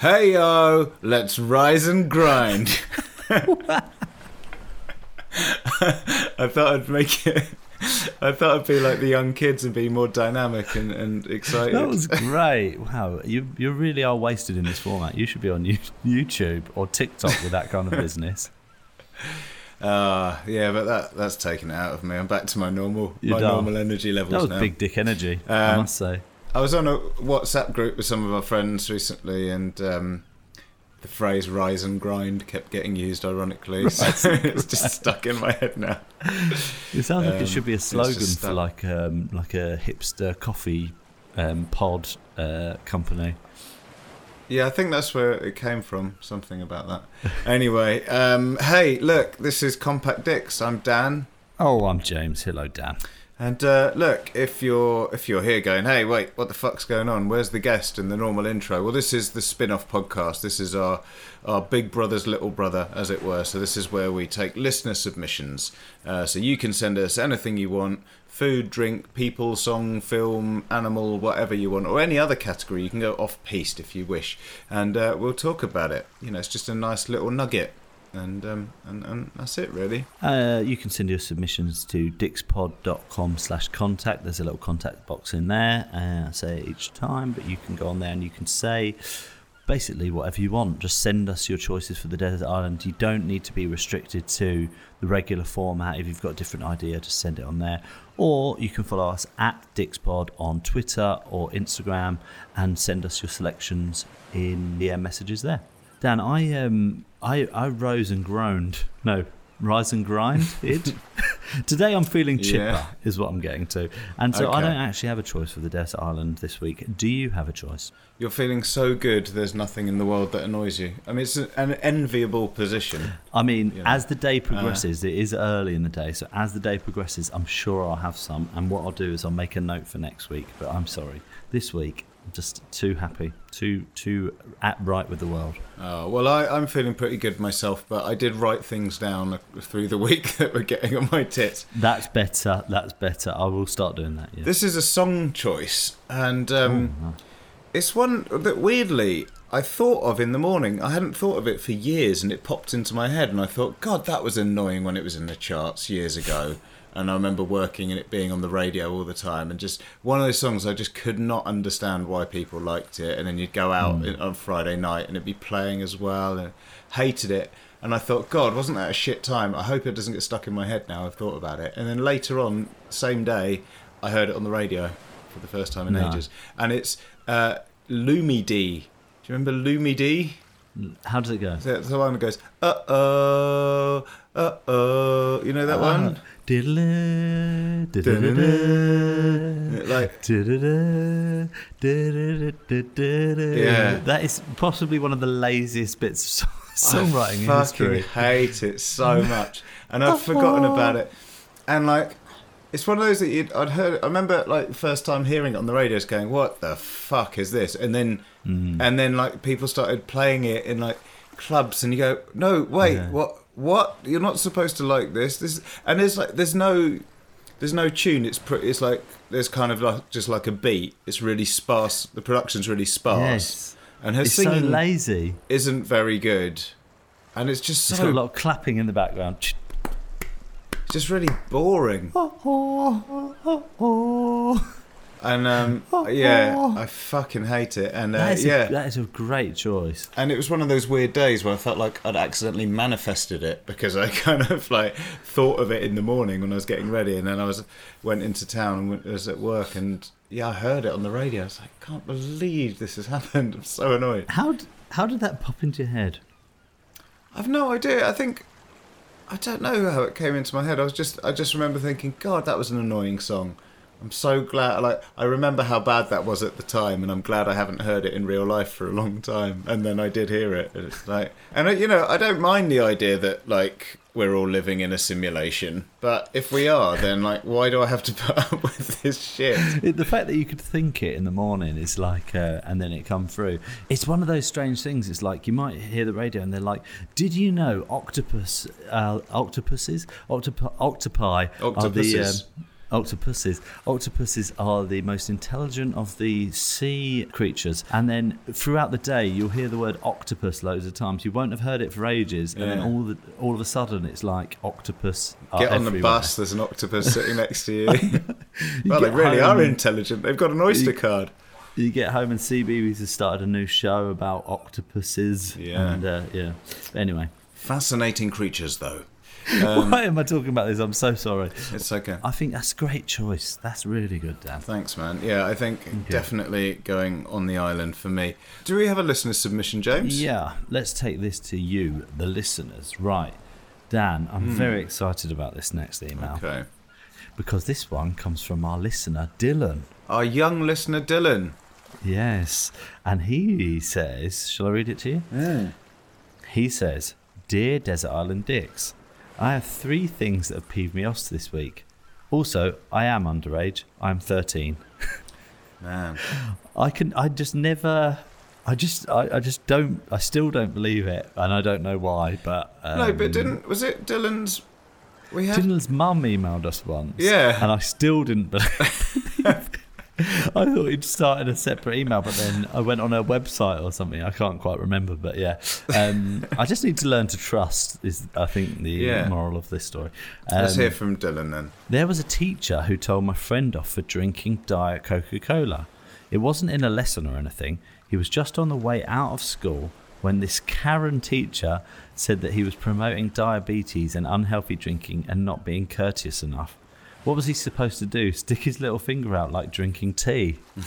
Hey yo, let's rise and grind. I thought I'd make it. I thought I'd be like the young kids and be more dynamic and, and excited. That was great. Wow, you you really are wasted in this format. You should be on YouTube or TikTok with that kind of business. Uh, yeah, but that that's taken it out of me. I'm back to my normal You're my done. normal energy levels That was now. big dick energy, I Um, must say. I was on a WhatsApp group with some of my friends recently, and um, the phrase "rise and grind" kept getting used, ironically. So it's just stuck in my head now. It sounds like um, it should be a slogan for like um, like a hipster coffee um, pod uh, company. Yeah, I think that's where it came from. Something about that. Anyway, um, hey, look, this is Compact Dicks. I'm Dan. Oh, I'm James. Hello, Dan. And uh, look, if you're if you're here going, hey, wait, what the fuck's going on? Where's the guest and the normal intro? Well, this is the spin-off podcast. This is our our big brother's little brother, as it were. So this is where we take listener submissions. Uh, so you can send us anything you want: food, drink, people, song, film, animal, whatever you want, or any other category. You can go off piste if you wish, and uh, we'll talk about it. You know, it's just a nice little nugget. And, um, and and that's it really. Uh, you can send your submissions to dickspod.com slash contact. There's a little contact box in there. Uh, I say it each time, but you can go on there and you can say basically whatever you want. Just send us your choices for the desert island. You don't need to be restricted to the regular format. If you've got a different idea, just send it on there. Or you can follow us at Dickspod on Twitter or Instagram and send us your selections in the uh, messages there. Dan, I um, I I rose and groaned. No, rise and grind. It. Today I'm feeling chipper, Yeah. is what I'm getting to, and so I don't actually have a choice for the desert island this week. Do you have a choice? You're feeling so good, there's nothing in the world that annoys you. I mean, it's an enviable position. I mean, You know, as the day progresses, it is early in the day, so as the day progresses, I'm sure I'll have some. And what I'll do is I'll make a note for next week. But I'm sorry, this week just too happy, too too at right with the world. Oh, well, I, I'm feeling pretty good myself, but I did write things down through the week that were getting on my tits. That's better. That's better. I will start doing that. Yeah. This is a song choice, and um, Oh, nice. it's one that weirdly I thought of in the morning. I hadn't thought of it for years, and it popped into my head, and I thought, God, that was annoying when it was in the charts years ago. And I remember working and it being on the radio all the time, and just one of those songs I just could not understand why people liked it. And then you'd go out in- on Friday night and it'd be playing as well, and hated it. And I thought, God, wasn't that a shit time? I hope it doesn't get stuck in my head now. I've thought about it. And then later on, same day, I heard it on the radio for the first time in No. ages. And it's uh, Lumidee. Do you remember Lumidee? How does it go? So, the one goes, uh oh, uh oh. You know that one? Diddle-a, diddle-a-da, Like, diddle-a, diddle-a-da-da-da. Yeah. That is possibly one of the laziest bits of songwriting in I history. fucking hate it so much, and I've forgotten about it. And like, it's one of those that you'd, I'd heard. I remember like the first time hearing it on the radio, just going, "What the fuck is this?" And then, Mm. and then like people started playing it in like clubs, and you go, "No, wait, Yeah. what? What? You're not supposed to like this." This and there's like there's no. There's no tune. It's pretty. It's like there's kind of like just like a beat. It's really sparse. The production's really sparse, Yes. and her It's so singing lazy. isn't very good, and it's just It's so got a lot of clapping in the background. It's just really boring. And um, yeah, I fucking hate it. And uh, That is, yeah, a, that is a great choice. and it was one of those weird days where I felt like I'd accidentally manifested it because I kind of like thought of it in the morning when I was getting ready, and then I was went into town and went, was at work, and yeah, I heard it on the radio. I was like, can't believe this has happened. I'm so annoyed. How how did that pop into your head? I've no idea. I think I don't know how it came into my head. I was just I just remember thinking, God, that was an annoying song. I'm so glad. Like I remember how bad that was at the time, and I'm glad I haven't heard it in real life for a long time. And then I did hear it. And it's like, and you know, I don't mind the idea that like we're all living in a simulation. But if we are, then like, why do I have to put up with this shit? The fact that you could think it in the morning is like, uh, and then it come through. It's one of those strange things. It's like you might hear the radio and they're like, "Did you know octopus, uh, octopuses, Octopi, octopi are the Octopuses. um, Octopuses. Octopuses are the most intelligent of the sea creatures. And then throughout the day, you'll hear the word octopus loads of times. You won't have heard it for ages. And then all, the, all of a sudden, it's like octopus. are Get on the bus. There's an octopus sitting next to you. You well, they really home are intelligent. They've got an Oyster card. You get home and CBeebies has started a new show about octopuses. Yeah. And uh, yeah. Anyway. Fascinating creatures, though. Um, Why am I talking about this? I'm so sorry. It's okay. I think that's a great choice. That's really good, Dan. Thanks, man. Yeah, I think definitely going on the island for me. Do we have a listener submission, James? Yeah, let's take this to you, the listeners. Right. Dan, I'm very excited about this next email Okay. because this one comes from our listener, Dylan. Our young listener, Dylan. Yes. And he says, shall I read it to you? Yeah. He says, Dear Desert Island Dicks, I have three things that have peeved me off this week. Also, I am underage. I'm 13. Man. I can. I just never. I just. I, I just don't. I still don't believe it, and I don't know why. But um, no, but didn't was it Dylan's? We had Dylan's mum emailed us once. Yeah. and I still didn't believe. I thought he'd started a separate email, but then I went on her website or something. I can't quite remember, but yeah, um, I just need to learn to trust. Is I think the Yeah. moral of this story. Let's Um, hear from Dylan then. There was a teacher who told my friend off for drinking Diet Coca Cola. It wasn't in a lesson or anything. He was just on the way out of school when this Karen teacher said that he was promoting diabetes and unhealthy drinking and not being courteous enough. What was he supposed to do? Stick his little finger out like drinking tea?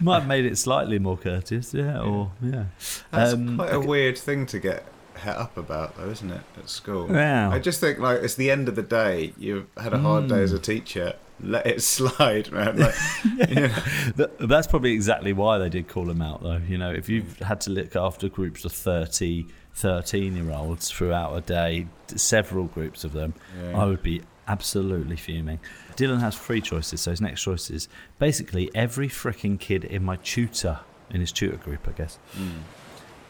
Might have made it slightly more courteous, yeah, or yeah. That's Um, quite a weird thing to get het up about, though, isn't it? At school. Yeah. I just think like it's the end of the day. You've had a hard day as Hmm. a teacher. Let it slide, man. Like, you know, That's probably exactly why they did call him out, though. You know, if you've had to look after groups of 30, 13 year olds throughout a day, several groups of them, Yeah. I would be absolutely fuming. Dylan has three choices, so his next choice is basically every freaking kid in my tutor, in his tutor group, I guess.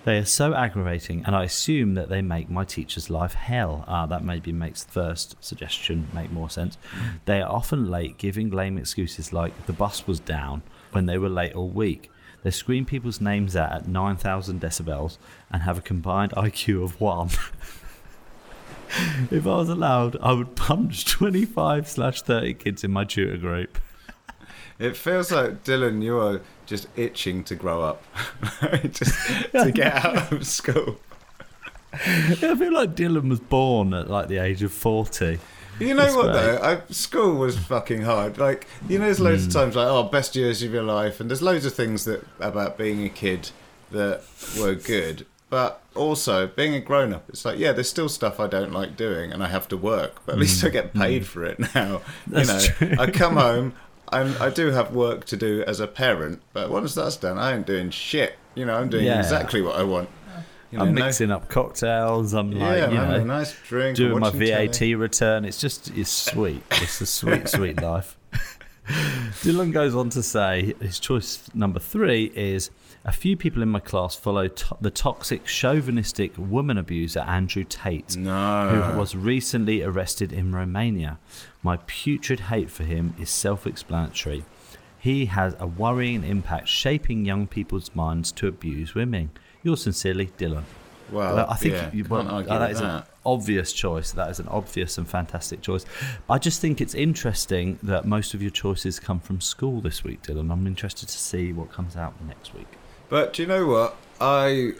They are so aggravating, and I assume that they make my teacher's life hell. Ah, that maybe makes the first suggestion make more sense. They are often late, giving lame excuses like the bus was down when they were late all week. They scream people's names out at 9,000 decibels and have a combined IQ of 1. if I was allowed, I would punch 25 slash 30 kids in my tutor group. it feels like Dylan, you are just itching to grow up, just to get out of school. I feel like Dylan was born at like the age of 40. You know It's what great. though? I, school was fucking hard. Like you know, there's loads Hmm. of times like, oh, best years of your life, and there's loads of things that about being a kid that were good. But also being a grown up, it's like yeah, there's still stuff I don't like doing, and I have to work. But at least I get paid for it now. Hmm. That's you know, I come home. I'm, I do have work to do as a parent, but once that's done, I ain't doing shit. You know, I'm doing Yeah. exactly what I want. You know, I'm no- mixing up cocktails. I'm yeah, like, you know, a nice drink. doing my VAT telly. return. It's just, it's sweet. It's a sweet, sweet life. Dylan goes on to say his choice number three is a few people in my class follow to- the toxic, chauvinistic woman abuser Andrew Tate, No. who was recently arrested in Romania. My putrid hate for him is self explanatory. He has a worrying impact shaping young people's minds to abuse women. Yours sincerely, Dylan. Well, Well, I think yeah, you, well, argue that an obvious choice. That is an obvious and fantastic choice. I just think it's interesting that most of your choices come from school this week, Dylan. I'm interested to see what comes out next week. But do you know what? I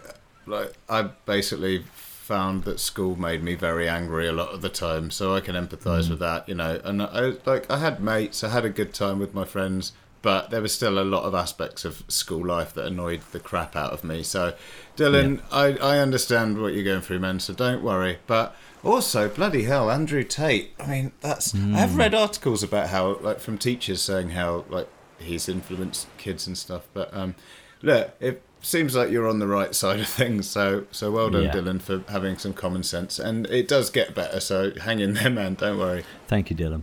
like I basically found that school made me very angry a lot of the time, so I can empathise mm. with that, you know. And I like I had mates, I had a good time with my friends, but there was still a lot of aspects of school life that annoyed the crap out of me. So, Dylan, I I understand what you're going through, man. So don't worry. But also, bloody hell, Andrew Tate. I mean, that's I've read articles about how like from teachers saying how like he's influenced kids and stuff. But um, look, it seems like you're on the right side of things. So so well done, Yeah. Dylan, for having some common sense. And it does get better. So hang in there, man. Don't worry. Thank you, Dylan.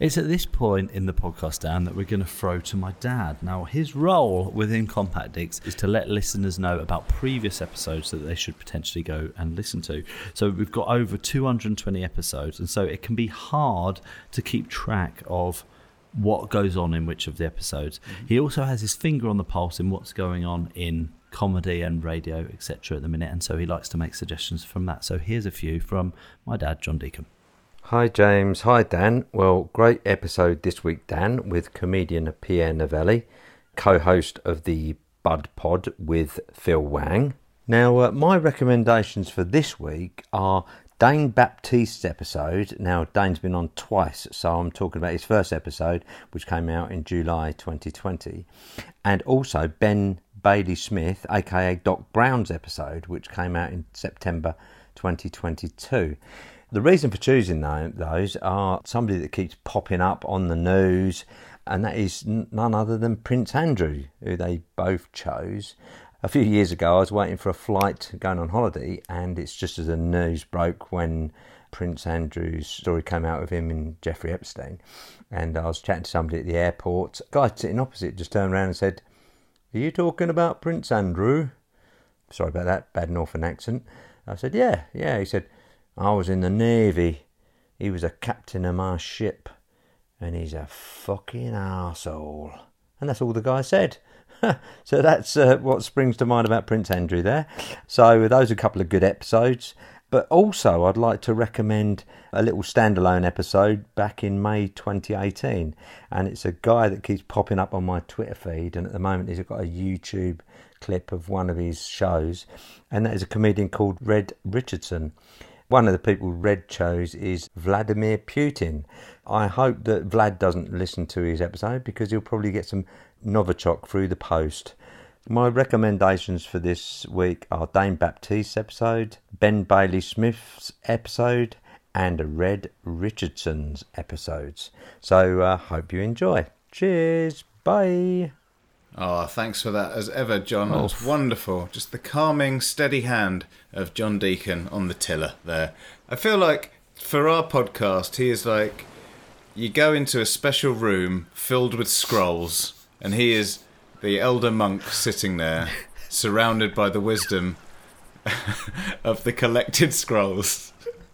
It's at this point in the podcast, Dan, that we're going to throw to my dad. Now, his role within Compact Dicks is to let listeners know about previous episodes that they should potentially go and listen to. So we've got over 220 episodes, and so it can be hard to keep track of what goes on in which of the episodes. Mm-hmm. He also has his finger on the pulse in what's going on in comedy and radio, etc. at the minute, and so he likes to make suggestions from that. So here's a few from my dad, John Deacon. Hi James, hi Dan. Well, great episode this week, Dan, with comedian Pierre Novellie, co-host of the Bud Pod with Phil Wang. Now, uh, my recommendations for this week are Dane Baptiste's episode. Now, Dane's been on twice, so I'm talking about his first episode, which came out in July 2020, and also Ben Bailey Smith, aka Doc Brown's episode, which came out in September 2022. The reason for choosing those are somebody that keeps popping up on the news, and that is none other than Prince Andrew, who they both chose. A few years ago, I was waiting for a flight going on holiday, and it's just as the news broke when Prince Andrew's story came out of him and Jeffrey Epstein. And I was chatting to somebody at the airport. A guy sitting opposite just turned around and said, are you talking about Prince Andrew? Sorry about that, bad Northern accent. I said, Yeah, yeah. He said, I was in the Navy. He was a captain of my ship. And he's a fucking arsehole. And that's all the guy said. so that's uh, what springs to mind about Prince Andrew there. So those are a couple of good episodes. But also, I'd like to recommend a little standalone episode back in May 2018. And it's a guy that keeps popping up on my Twitter feed. And at the moment, he's got a YouTube clip of one of his shows. And that is a comedian called Red Richardson. One of the people Red chose is Vladimir Putin. I hope that Vlad doesn't listen to his episode because he'll probably get some Novichok through the post. My recommendations for this week are Dane Baptiste's episode, Ben Bailey Smith's episode, and Red Richardson's episodes. So, uh, hope you enjoy. Cheers. Bye. Oh, thanks for that as ever, John. Oh. That was wonderful. Just the calming, steady hand of John Deacon on the tiller there. I feel like for our podcast, he is like you go into a special room filled with scrolls, and he is the elder monk sitting there, surrounded by the wisdom of the collected scrolls.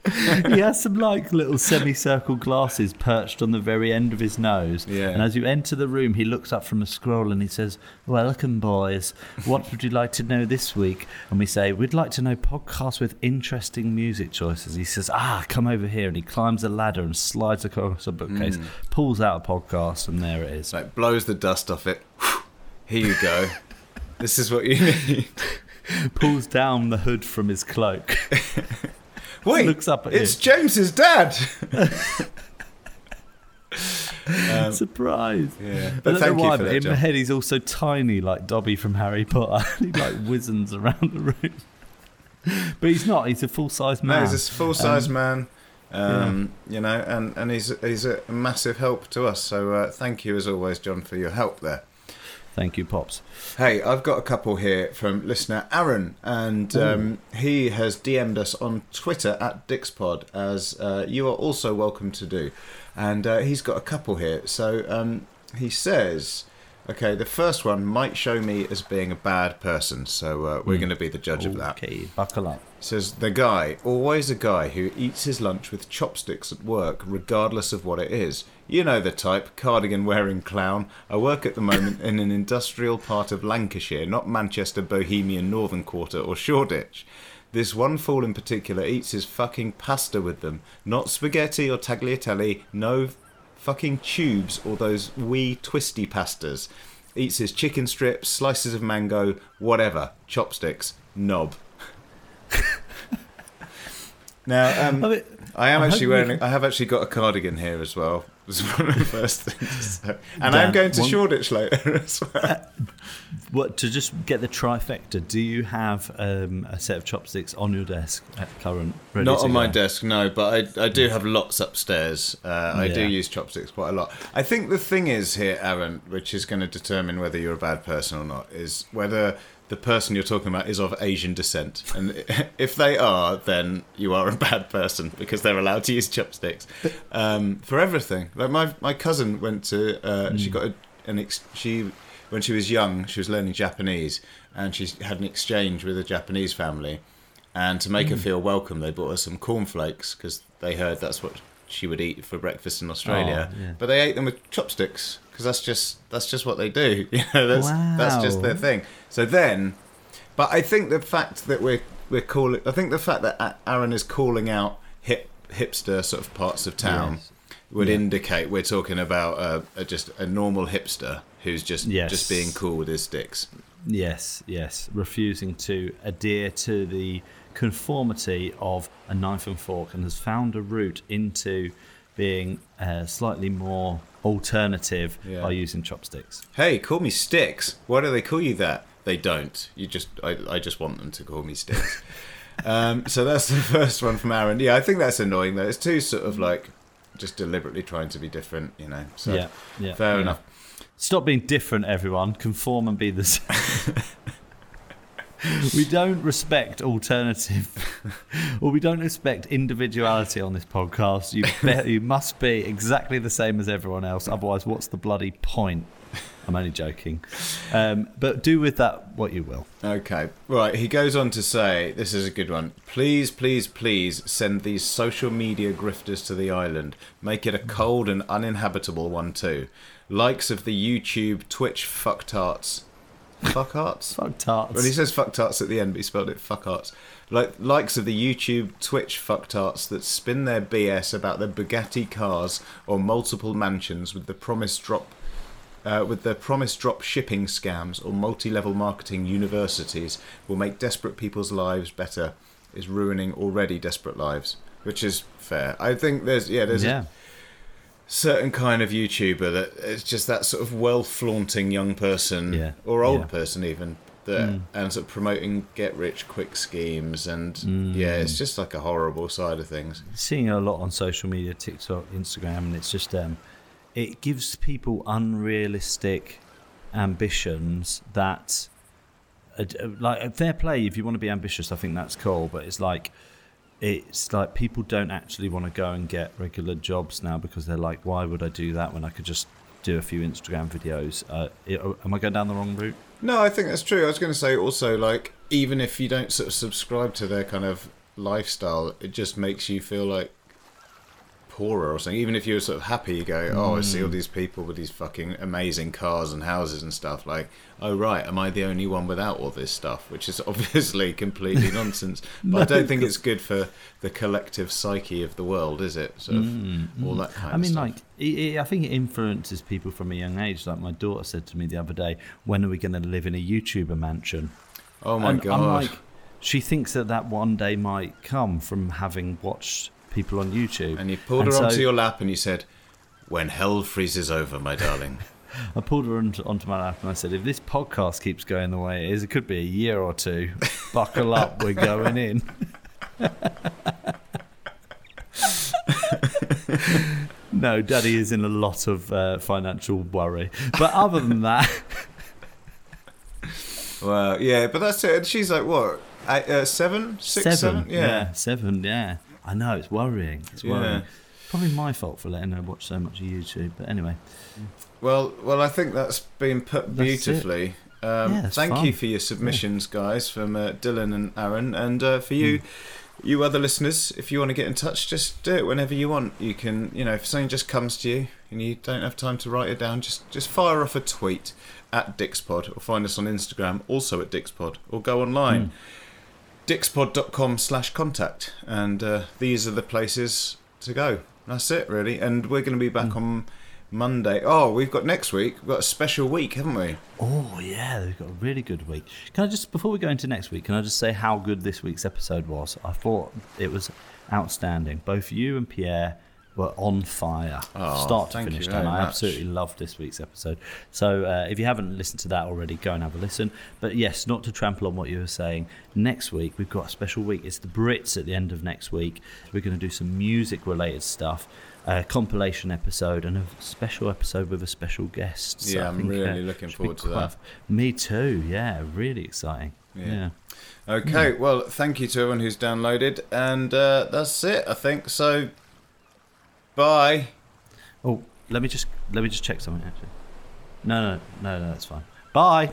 he has some like little semicircle glasses perched on the very end of his nose. Yeah. And as you enter the room, he looks up from a scroll and he says, Welcome, boys. What would you like to know this week? And we say, We'd like to know podcasts with interesting music choices. He says, Ah, come over here. And he climbs a ladder and slides across a bookcase, mm. pulls out a podcast, and there it is. Like, blows the dust off it. Here you go. this is what you need. Pulls down the hood from his cloak. Wait, looks up at it's you. James's dad. um, Surprise! Yeah, but I don't know why, but in my head he's also tiny, like Dobby from Harry Potter. he like whizzens around the room, but he's not. He's a full size man. No, he's a full size um, man. Um, yeah. You know, and and he's he's a massive help to us. So uh, thank you as always, John, for your help there. Thank you, Pops. Hey, I've got a couple here from listener Aaron, and um, he has DM'd us on Twitter at Dickspod, as uh, you are also welcome to do. And uh, he's got a couple here. So um, he says, okay, the first one might show me as being a bad person, so uh, we're mm. going to be the judge okay, of that. Okay, buckle up. Says the guy, always a guy who eats his lunch with chopsticks at work, regardless of what it is. You know the type, cardigan wearing clown. I work at the moment in an industrial part of Lancashire, not Manchester, Bohemian, Northern Quarter, or Shoreditch. This one fool in particular eats his fucking pasta with them. Not spaghetti or tagliatelle, no fucking tubes or those wee twisty pastas. Eats his chicken strips, slices of mango, whatever. Chopsticks. Knob. now, um, I, am actually wearing. I have actually got a cardigan here as well was one of the first things. So. And Dan, I'm going to one, Shoreditch later as well. Uh, What to just get the trifecta? Do you have um, a set of chopsticks on your desk at current? ready Not to on my desk, no, but I, I do have lots upstairs. Uh, I do use chopsticks quite a lot. I think the thing is here, Aaron, which is going to determine whether you're a bad person or not, is whether the person you're talking about is of Asian descent. And if they are, then you are a bad person because they're allowed to use chopsticks um, for everything. Like my my cousin went to, uh, she got a, an ex- she when she was young, she was learning Japanese, and she had an exchange with a Japanese family. And to make her feel welcome, they bought her some cornflakes because they heard that's what she would eat for breakfast in Australia. Oh, yeah. But they ate them with chopsticks because that's just that's just what they do. You know, that's that's just their thing. So then, but I think the fact that we're we're calling, I think the fact that Aaron is calling out hip hipster sort of parts of town Yes. would Yeah. indicate we're talking about a, a just a normal hipster who's just Yes. just being cool with his sticks. Yes, yes. Refusing to adhere to the conformity of a knife and fork and has found a route into being uh, slightly more alternative Yeah. by using chopsticks. Hey, call me Sticks. Why do they call you that? They don't. You just, I, I just want them to call me Sticks. um, so that's the first one from Aaron. Yeah, I think that's annoying though. It's too sort of like just deliberately trying to be different, you know. So yeah, yeah. fair yeah. enough. Stop being different, everyone. Conform and be the same. We don't respect alternative, or we don't respect individuality on this podcast. You bet you must be exactly the same as everyone else. Otherwise, what's the bloody point? I'm only joking. Um, but do with that what you will. Okay, right. He goes on to say, this is a good one. Please, please, please send these social media grifters to the island. Make it a cold and uninhabitable one too. Likes of the YouTube, Twitch fucktarts. Fucktarts? Fuck tarts. Well, he says fuck tarts at the end, but he spelled it fuckarts. Like likes of the YouTube, Twitch fuck tarts that spin their BS about their Bugatti cars or multiple mansions with the promise drop, uh, with the promise drop shipping scams or multi-level marketing universities will make desperate people's lives better. Is ruining already desperate lives, which is fair. I think there's yeah there's yeah. a certain kind of YouTuber that it's just that sort of well flaunting young person Yeah, or old yeah. person even that and sort of promoting get rich quick schemes and yeah it's just like a horrible side of things seeing a lot on social media, TikTok, Instagram, and it's just um, it gives people unrealistic ambitions that, uh, like, fair play if you want to be ambitious. I think that's cool, but it's like. It's like people don't actually want to go and get regular jobs now because they're like, why would I do that when I could just do a few Instagram videos? Uh, it- am I going down the wrong route? no i think that's true i was going to say also like even if you don't sort of subscribe to their kind of lifestyle it just makes you feel like poorer or something. Even if you're sort of happy you go oh i see all hmm. these people with these fucking amazing cars and houses and stuff like oh right am i the only one without all this stuff? Which is obviously completely nonsense. But i don't think it's good for the collective psyche of the world is it? Sort of hmm, hmm. all that kind I of mean, stuff. like, it, it, I think it influences people from a young age. Like my daughter said to me the other day, "When are we going to live in a YouTuber mansion?" oh my and god. I'm like, she thinks that that one day might come from having watched people on YouTube. and you pulled And her onto so your lap and you said when hell freezes over my darling I pulled her onto, onto my lap and I said, "If this podcast keeps going the way it is, it could be a year or two. Buckle up, we're going in." no, Daddy is in a lot of uh, financial worry, but other than that. well yeah but that's it and she's like what eight, uh, seven six seven, seven yeah. seven, yeah. I know it's worrying. It's Yeah. worrying. Probably my fault for letting her watch so much of YouTube, but anyway. Well, well, I think that's been put beautifully. Um, Yeah, thank fun. you for your submissions, guys, from uh, Dylan and Aaron, and uh, for you, Hmm. you other listeners. If you want to get in touch, just do it whenever you want. You can, you know, if something just comes to you and you don't have time to write it down, just just fire off a tweet at Dickspod or find us on Instagram, also at Dickspod, or go online. Hmm. Dickspod.com slash contact, and uh, these are the places to go. That's it, really. And we're going to be back Hmm. on Monday. Oh, we've got next week. We've got a special week, haven't we? Oh yeah, We've got a really good week. Can I just before we go into next week, can I just say how good this week's episode was? I thought it was outstanding. Both you and Pierre were on fire, Oh, start to finish. very I much. absolutely loved this week's episode. So uh, if you haven't listened to that already, go and have a listen. But yes, not to trample on what you were saying. Next week we've got a special week. It's the Brits at the end of next week. We're going to do some music-related stuff. A compilation episode and a special episode with a special guest. So Yeah, I'm really uh, looking forward to that. Me too. Yeah, really exciting. Yeah. yeah. Okay, well, thank you to everyone who's downloaded, and uh, that's it, I think. So, bye. Oh, let me just let me just check something. Actually, no, no, no, no, that's fine. Bye.